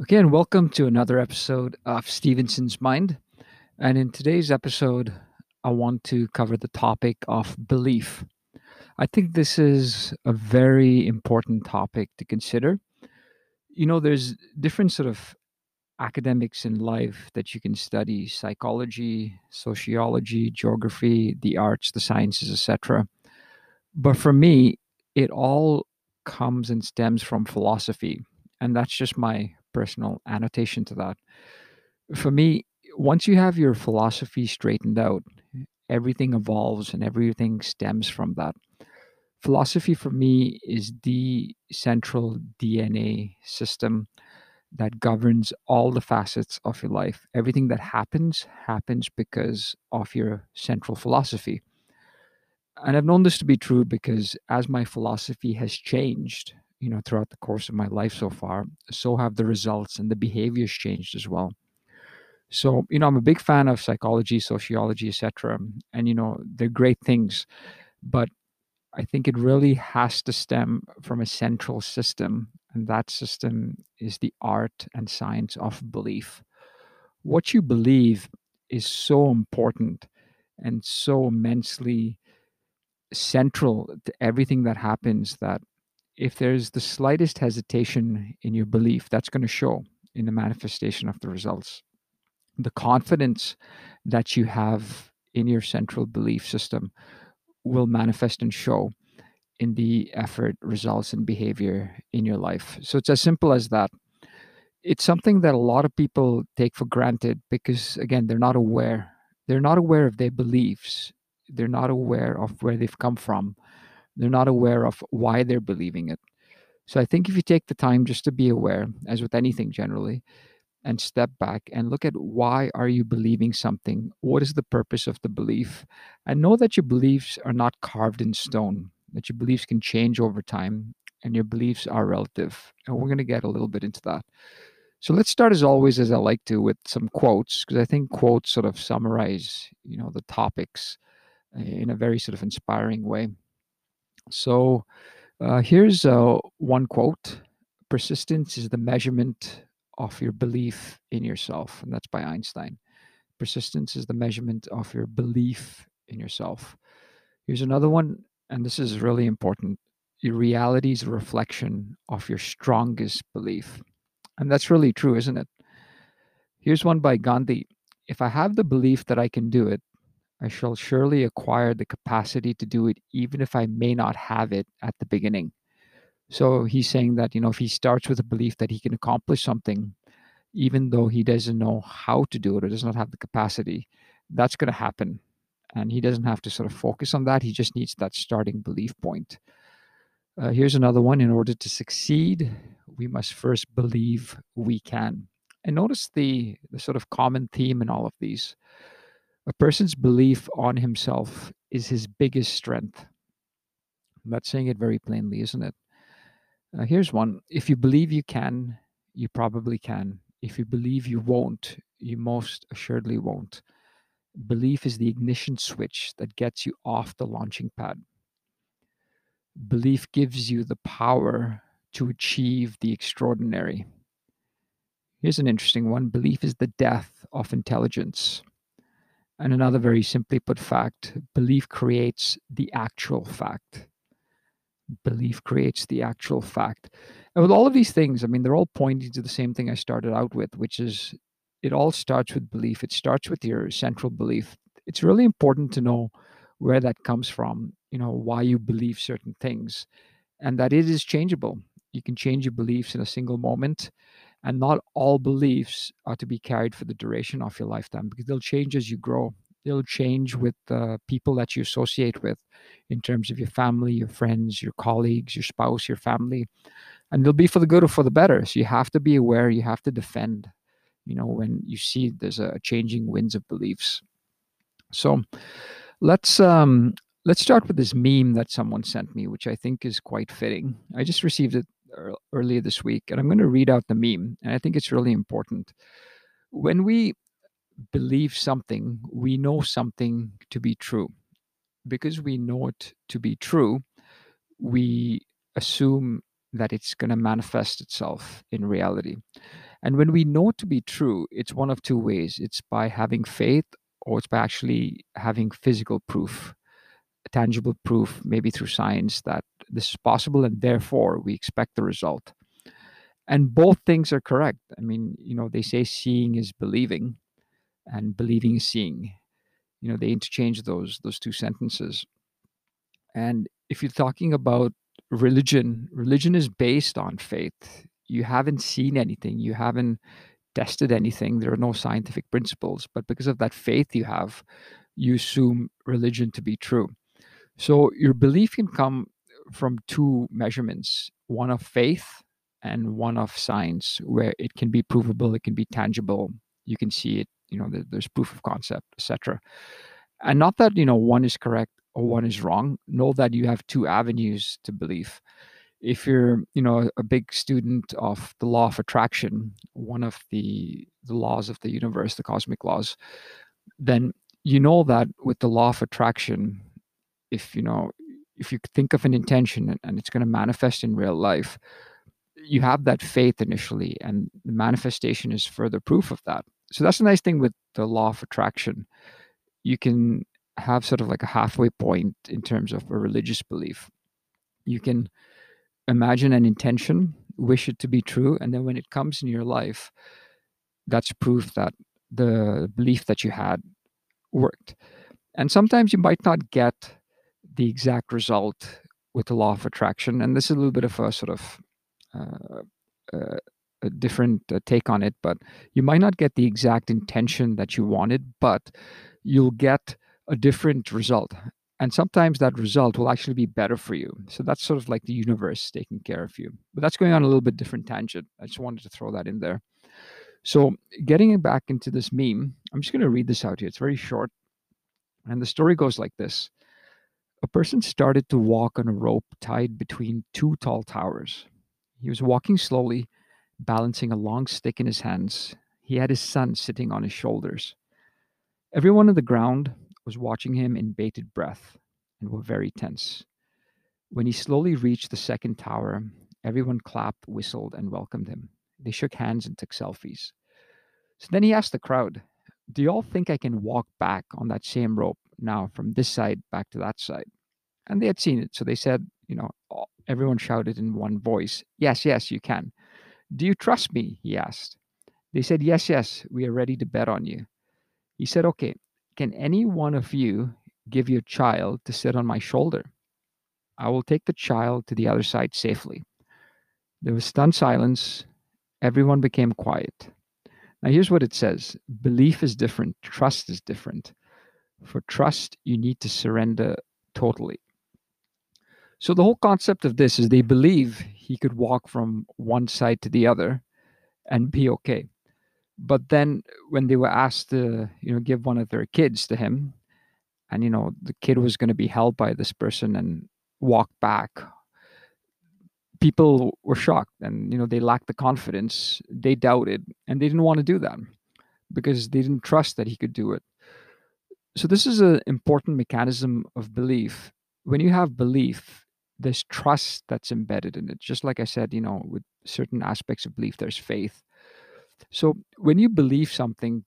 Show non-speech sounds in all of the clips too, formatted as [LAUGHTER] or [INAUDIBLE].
Again, welcome to another episode of Stevenson's Mind. And in today's episode, I want to cover the topic of belief. I think this is a very important topic to consider. You know, there's different sort of academics in life that you can study psychology, sociology, geography, the arts, the sciences, etc. But for me, it all comes and stems from philosophy. And that's just my personal annotation to that. For me, once you have your philosophy straightened out, everything evolves and everything stems from that. Philosophy for me is the central DNA system that governs all the facets of your life. Everything that happens happens because of your central philosophy. And I've known this to be true because as my philosophy has changed, you know, throughout the course of my life so far, so have the results and the behaviors changed as well. So, you know, I'm a big fan of psychology, sociology, etc. And you know, they're great things, but I think it really has to stem from a central system, and that system is the art and science of belief. What you believe is so important and so immensely central to everything that happens that if there's the slightest hesitation in your belief, that's going to show in the manifestation of the results. The confidence that you have in your central belief system will manifest and show in the effort, results, and behavior in your life. So it's as simple as that. It's something that a lot of people take for granted because, again, they're not aware. They're not aware of their beliefs. They're not aware of where they've come from. They're not aware of why they're believing it. So I think if you take the time just to be aware, as with anything generally, and step back and look at why are you believing something? What is the purpose of the belief? And know that your beliefs are not carved in stone that your beliefs can change over time and your beliefs are relative. And we're going to get a little bit into that. So let's start as always as i like to with some quotes because i think quotes sort of summarize you know the topics eh, in a very sort of inspiring way so uh, here's uh, one quote persistence is the measurement of your belief in yourself. And that's by Einstein. Persistence is the measurement of your belief in yourself. Here's another one, and this is really important. Your reality is a reflection of your strongest belief. And that's really true, isn't it? Here's one by Gandhi If I have the belief that I can do it, I shall surely acquire the capacity to do it, even if I may not have it at the beginning. So he's saying that, you know, if he starts with a belief that he can accomplish something, even though he doesn't know how to do it or does not have the capacity, that's going to happen. And he doesn't have to sort of focus on that. He just needs that starting belief point. Uh, here's another one. In order to succeed, we must first believe we can. And notice the, the sort of common theme in all of these. A person's belief on himself is his biggest strength. I'm not saying it very plainly, isn't it? Uh, here's one. If you believe you can, you probably can. If you believe you won't, you most assuredly won't. Belief is the ignition switch that gets you off the launching pad. Belief gives you the power to achieve the extraordinary. Here's an interesting one belief is the death of intelligence. And another very simply put fact belief creates the actual fact belief creates the actual fact. And with all of these things, I mean, they're all pointing to the same thing I started out with, which is it all starts with belief. It starts with your central belief. It's really important to know where that comes from, you know, why you believe certain things, and that it is changeable. You can change your beliefs in a single moment, and not all beliefs are to be carried for the duration of your lifetime because they'll change as you grow They'll change with the people that you associate with in terms of your family, your friends, your colleagues, your spouse, your family. And they'll be for the good or for the better. So you have to be aware, you have to defend, you know, when you see there's a changing winds of beliefs. So let's um let's start with this meme that someone sent me, which I think is quite fitting. I just received it earlier this week, and I'm going to read out the meme, and I think it's really important. When we believe something, we know something to be true. Because we know it to be true, we assume that it's going to manifest itself in reality. And when we know to be true, it's one of two ways it's by having faith or it's by actually having physical proof, tangible proof, maybe through science, that this is possible and therefore we expect the result. And both things are correct. I mean, you know, they say seeing is believing and believing is seeing. You know, they interchange those those two sentences. And if you're talking about religion, religion is based on faith. You haven't seen anything, you haven't tested anything, there are no scientific principles, but because of that faith you have, you assume religion to be true. So your belief can come from two measurements one of faith and one of science, where it can be provable, it can be tangible, you can see it, you know, there's proof of concept, etc. And not that, you know, one is correct or one is wrong. Know that you have two avenues to belief if you're you know a big student of the law of attraction one of the the laws of the universe the cosmic laws then you know that with the law of attraction if you know if you think of an intention and it's going to manifest in real life you have that faith initially and the manifestation is further proof of that. So that's a nice thing with the law of attraction. You can have sort of like a halfway point in terms of a religious belief. You can imagine an intention, wish it to be true, and then when it comes in your life, that's proof that the belief that you had worked. And sometimes you might not get the exact result with the law of attraction, and this is a little bit of a sort of uh, uh, a different uh, take on it, but you might not get the exact intention that you wanted, but you'll get a different result and sometimes that result will actually be better for you. So that's sort of like the universe taking care of you. But that's going on a little bit different tangent. I just wanted to throw that in there. So getting back into this meme i'm just going to read this out here. It's very short and the story goes like this a person started to walk on a rope tied between two tall towers he was walking slowly balancing a long stick in his hands he had his son sitting on his shoulders everyone on the ground was watching him in bated breath and were very tense. When he slowly reached the second tower, everyone clapped, whistled, and welcomed him. They shook hands and took selfies. So then he asked the crowd, Do you all think I can walk back on that same rope now from this side back to that side? And they had seen it. So they said, You know, everyone shouted in one voice, Yes, yes, you can. Do you trust me? He asked. They said, Yes, yes, we are ready to bet on you. He said, Okay, can any one of you give your child to sit on my shoulder? I will take the child to the other side safely. There was stunned silence. Everyone became quiet. Now, here's what it says belief is different, trust is different. For trust, you need to surrender totally. So, the whole concept of this is they believe he could walk from one side to the other and be okay. But then when they were asked to you know give one of their kids to him and you know the kid was going to be held by this person and walk back people were shocked and you know they lacked the confidence. They doubted and they didn't want to do that because they didn't trust that he could do it so this is an important mechanism of belief. When you have belief there's trust that's embedded in it. Just like i said you know with certain aspects of belief there's faith. So when you believe something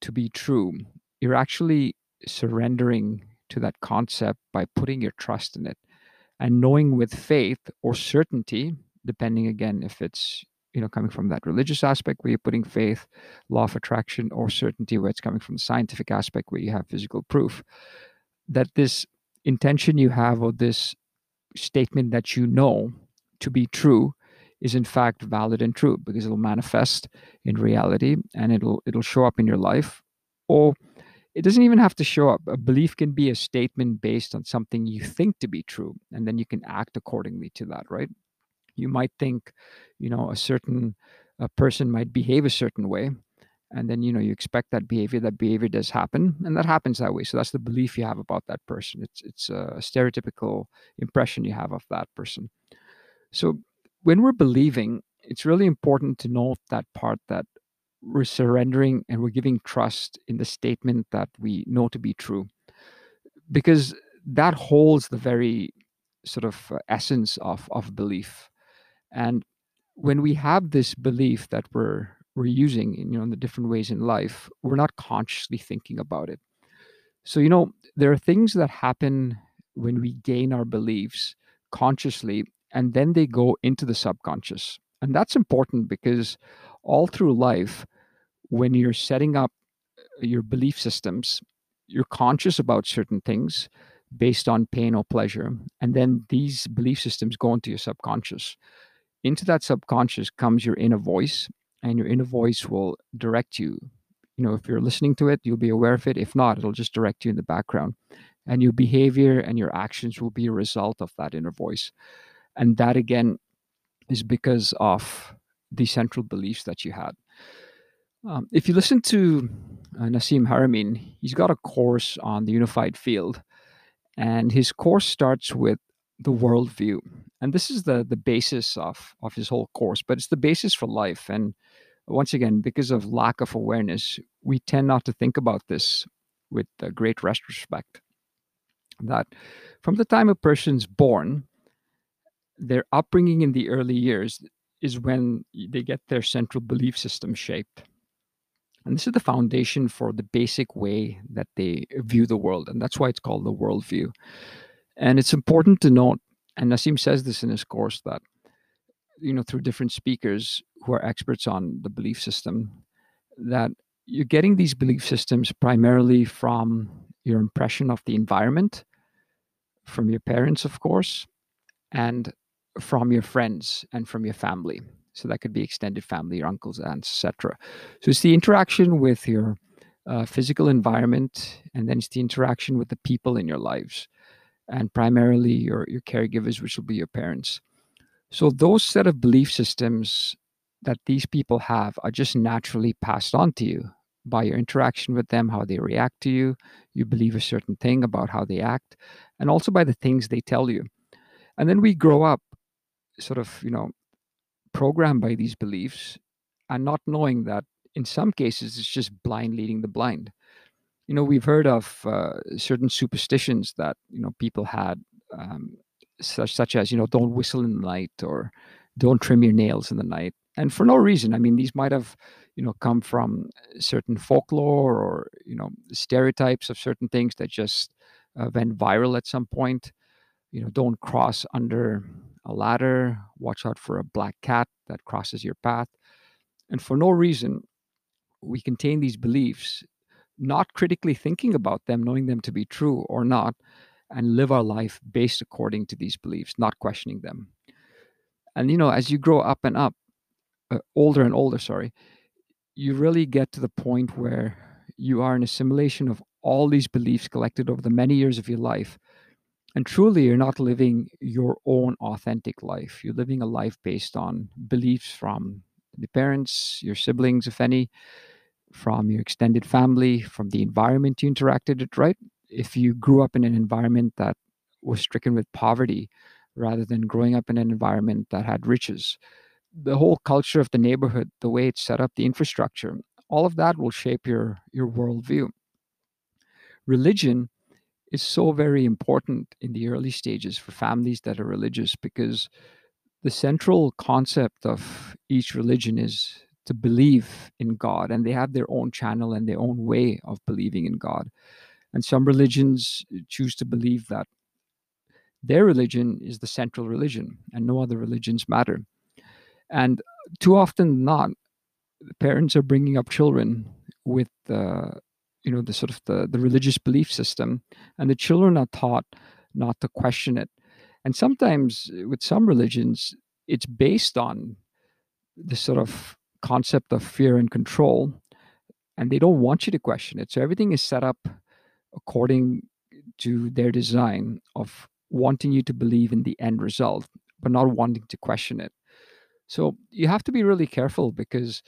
to be true, you're actually surrendering to that concept by putting your trust in it. And knowing with faith or certainty, depending again if it's you know coming from that religious aspect where you're putting faith, law of attraction, or certainty where it's coming from the scientific aspect where you have physical proof, that this intention you have or this statement that you know to be true is in fact valid and true because it'll manifest in reality and it'll it'll show up in your life. Or it doesn't even have to show up. A belief can be a statement based on something you think to be true and then you can act accordingly to that right you might think you know a certain a person might behave a certain way and then you know you expect that behavior that behavior does happen and that happens that way. So that's the belief you have about that person. It's it's a stereotypical impression you have of that person. So when we're believing, it's really important to note that part that we're surrendering and we're giving trust in the statement that we know to be true. Because that holds the very sort of uh, essence of of belief and when we have this belief that we're we're using in, you know in the different ways in life we're not consciously thinking about it. So you know there are things that happen when we gain our beliefs consciously and then they go into the subconscious. And that's important because all through life when you're setting up uh, your belief systems you're conscious about certain things based on pain or pleasure and then these belief systems go into your subconscious into that subconscious comes your inner voice and your inner voice will direct you. You know if you're listening to it you'll be aware of it. If not it'll just direct you in the background. And your behavior and your actions will be a result of that inner voice. And that again is because of the central beliefs that you had. Um, if you listen to uh, Nassim Haramein, he's got a course on the unified field, and his course starts with the worldview, and this is the the basis of of his whole course. But it's the basis for life, and once again, because of lack of awareness, we tend not to think about this with great retrospect. That from the time a person's born, their upbringing in the early years is when they get their central belief system shaped. And this is the foundation for the basic way that they view the world. And that's why it's called the worldview. And it's important to note, and Nassim says this in his course, that, you know, through different speakers who are experts on the belief system, that you're getting these belief systems primarily from your impression of the environment, from your parents, of course, and from your friends and from your family. So that could be extended family, your uncles, aunts, etc. So it's the interaction with your uh, physical environment, and then it's the interaction with the people in your lives, and primarily your your caregivers, which will be your parents. So those set of belief systems that these people have are just naturally passed on to you by your interaction with them, how they react to you. You believe a certain thing about how they act, and also by the things they tell you. And then we grow up, sort of, you know, programmed by these beliefs and not knowing that in some cases it's just blind leading the blind. You know, we've heard of uh, certain superstitions that, you know, people had, um, such, such as, you know, don't whistle in the night or don't trim your nails in the night. And for no reason. I mean, these might have, you know, come from certain folklore or, you know, stereotypes of certain things that just uh, went viral at some point. You know, don't cross under a ladder, watch out for a black cat that crosses your path. And for no reason, we contain these beliefs, not critically thinking about them, knowing them to be true or not, and live our life based according to these beliefs, not questioning them. And, you know, as you grow up and up, uh, older and older, sorry, you really get to the point where you are an assimilation of all these beliefs collected over the many years of your life and truly, you're not living your own authentic life. You're living a life based on beliefs from the parents, your siblings, if any, from your extended family, from the environment you interacted with, right? If you grew up in an environment that was stricken with poverty rather than growing up in an environment that had riches, the whole culture of the neighborhood, the way it's set up, the infrastructure, all of that will shape your, your worldview. Religion is so very important in the early stages for families that are religious because the central concept of each religion is to believe in God, and they have their own channel and their own way of believing in God. And some religions choose to believe that their religion is the central religion and no other religions matter. And too often, not, parents are bringing up children with uh, you know the sort of the, the religious belief system and the children are taught not to question it and sometimes uh, with some religions it's based on the sort of concept of fear and control and they don't want you to question it. So everything is set up according to their design of wanting you to believe in the end result but not wanting to question it. So you have to be really careful because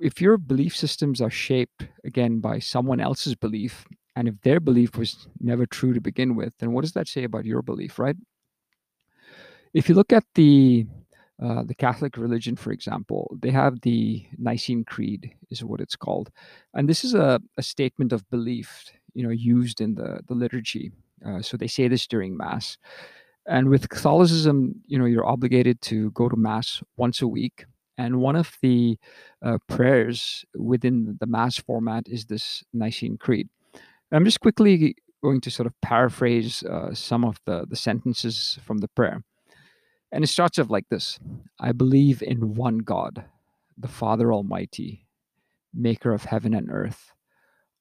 if your belief systems are shaped again by someone else's belief and if their belief was never true to begin with then what does that say about your belief right? If you look at the uh, the Catholic religion, for example, they have the Nicene Creed, is what it's called, and this is a, a statement of belief, you know, used in the the liturgy. Uh, so they say this during Mass, and with Catholicism, you know, you're obligated to go to Mass once a week, And one of the uh, prayers within the Mass format is this Nicene Creed. I'm just quickly going to sort of paraphrase uh, some of the, the sentences from the prayer. And it starts off like this I believe in one God, the Father Almighty, maker of heaven and earth,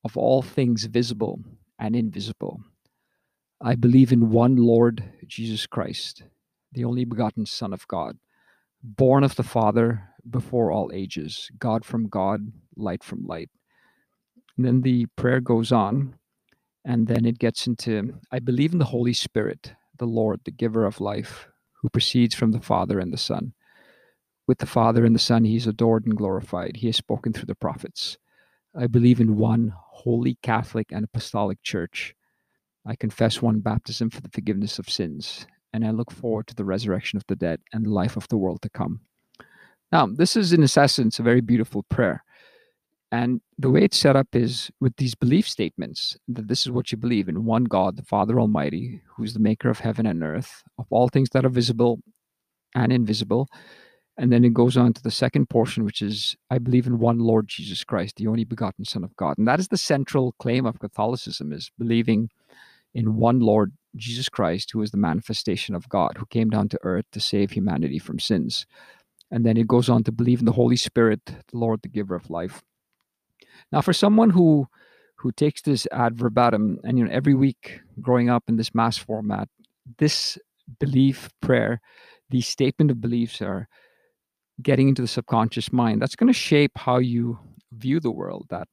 of all things visible and invisible. I believe in one Lord Jesus Christ, the only begotten Son of God, born of the Father before all ages, God from God, light from light. And then the prayer goes on, and then it gets into I believe in the Holy Spirit, the Lord, the giver of life, who proceeds from the Father and the Son. With the Father and the Son, he is adored and glorified. He has spoken through the prophets. I believe in one holy Catholic and apostolic church. I confess one baptism for the forgiveness of sins, and I look forward to the resurrection of the dead and the life of the world to come. Now, this is in essence a very beautiful prayer. And the way it's set up is with these belief statements that this is what you believe in one God, the Father Almighty, who's the maker of heaven and earth, of all things that are visible and invisible. And then it goes on to the second portion, which is I believe in one Lord Jesus Christ, the only begotten Son of God. And that is the central claim of Catholicism is believing in one Lord Jesus Christ, who is the manifestation of God, who came down to earth to save humanity from sins. And then it goes on to believe in the Holy Spirit, the Lord, the giver of life. Now, for someone who who takes this ad verbatim, and you know, every week growing up in this mass format, this belief prayer, the statement of beliefs are getting into the subconscious mind. That's going to shape how you view the world. That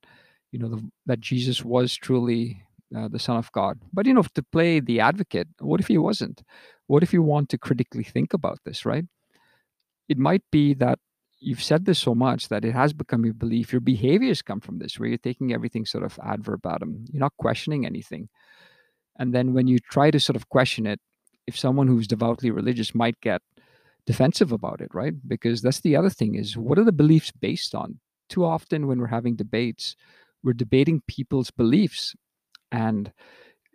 you know the, that Jesus was truly uh, the Son of God. But you know, to play the advocate, what if he wasn't? What if you want to critically think about this, right? It might be that you've said this so much that it has become your belief. Your behaviors come from this, where you're taking everything sort of ad verbatim. You're not questioning anything. And then when you try to sort of question it, if someone who's devoutly religious might get defensive about it, right? Because that's the other thing is what are the beliefs based on? Too often when we're having debates, we're debating people's beliefs and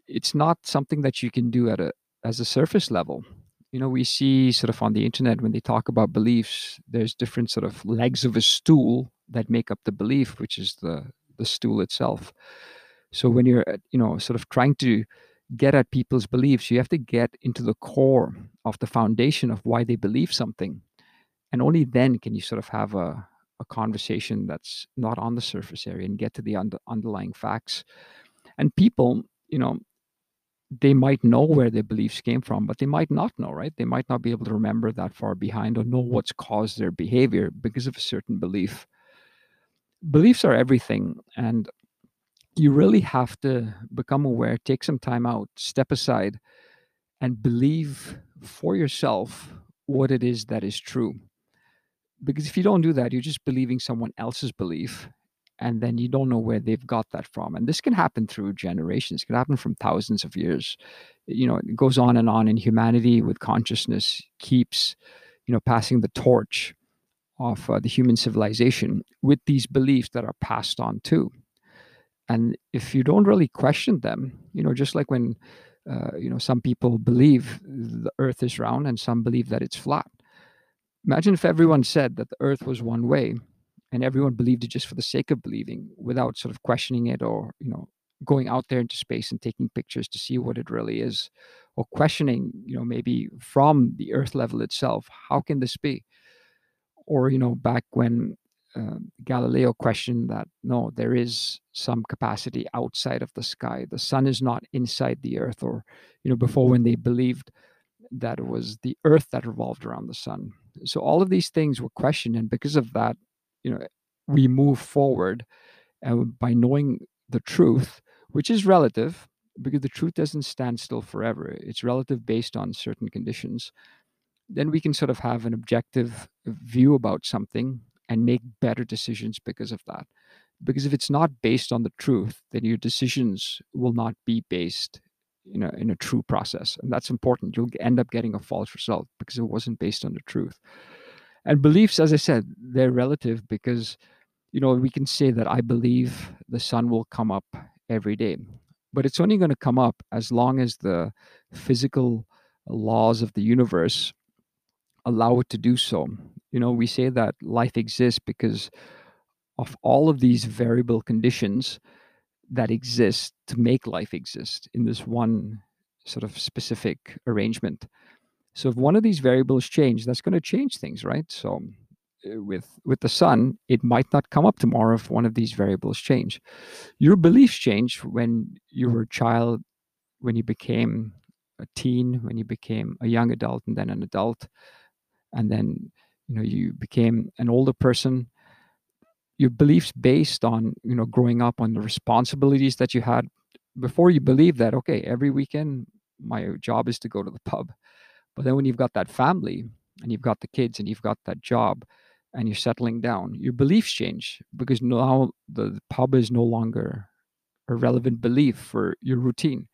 it's not something that you can do at a as a surface level you know we see sort of on the internet when they talk about beliefs there's different sort of legs of a stool that make up the belief which is the the stool itself. So when you're uh, you know sort of trying to get at people's beliefs you have to get into the core of the foundation of why they believe something. And only then can you sort of have a, a conversation that's not on the surface area and get to the under, underlying facts. And people you know they might know where their beliefs came from, but they might not know, right? They might not be able to remember that far behind or know what's caused their behavior because of a certain belief. Beliefs are everything. And you really have to become aware, take some time out, step aside, and believe for yourself what it is that is true. Because if you don't do that, you're just believing someone else's belief and then you don't know where they've got that from and this can happen through generations it can happen from thousands of years. You know it goes on and on in humanity with consciousness keeps you know passing the torch of uh, the human civilization with these beliefs that are passed on too. And if you don't really question them you know just like when uh, you know some people believe the earth is round and some believe that it's flat. Imagine if everyone said that the earth was one way and everyone believed it just for the sake of believing without sort of questioning it or you know going out there into space and taking pictures to see what it really is or questioning you know maybe from the earth level itself how can this be? Or you know back when uh, galileo questioned that no there is some capacity outside of the sky. The sun is not inside the earth or you know before when they believed that it was the earth that revolved around the sun. So all of these things were questioned and because of that you know we move forward and by knowing the truth which is relative because the truth doesn't stand still forever. It's relative based on certain conditions. Then we can sort of have an objective view about something and make better decisions because of that. Because if it's not based on the truth then your decisions will not be based in a, in a true process and that's important. You'll end up getting a false result because it wasn't based on the truth and beliefs as i said they're relative because you know we can say that i believe the sun will come up every day but it's only going to come up as long as the physical laws of the universe allow it to do so. You know, we say that life exists because of all of these variable conditions that exist to make life exist in this one sort of specific arrangement. So if one of these variables change, that's going to change things, right? So uh, with with the sun, it might not come up tomorrow if one of these variables change. Your beliefs change when you were a child, when you became a teen, when you became a young adult, and then an adult, and then you know you became an older person. Your beliefs based on you know growing up on the responsibilities that you had before you believe that okay every weekend my job is to go to the [LAUGHS] pub but then when you've got that family and you've got the kids and you've got that job and you're settling down, your beliefs change because now the pub is no longer a relevant belief for your routine.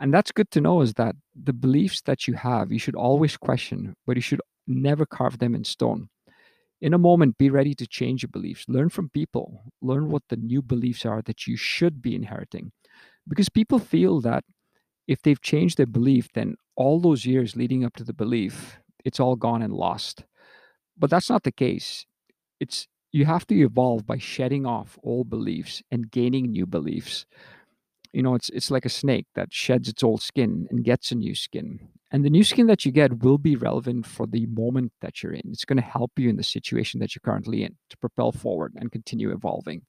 And that's good to know is that the beliefs that you have, you should always question, but you should never carve them in stone. In a moment, be ready to change your beliefs. Learn from people. Learn what the new beliefs are that you should be inheriting. Because people feel that if they've changed their belief, then all those years leading up to the belief, it's all gone and lost. But that's not the case. It's you have to evolve by shedding off old beliefs and gaining new beliefs. You know, it's it's like a snake that sheds its old skin and gets a new skin. And the new skin that you get will be relevant for the moment that you're in. It's going to help you in the situation that you're currently in to propel forward and continue evolving.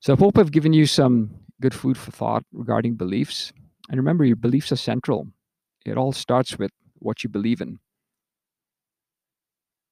So I hope I've given you some good food for thought regarding beliefs. And remember, your beliefs are central. It all starts with what you believe in.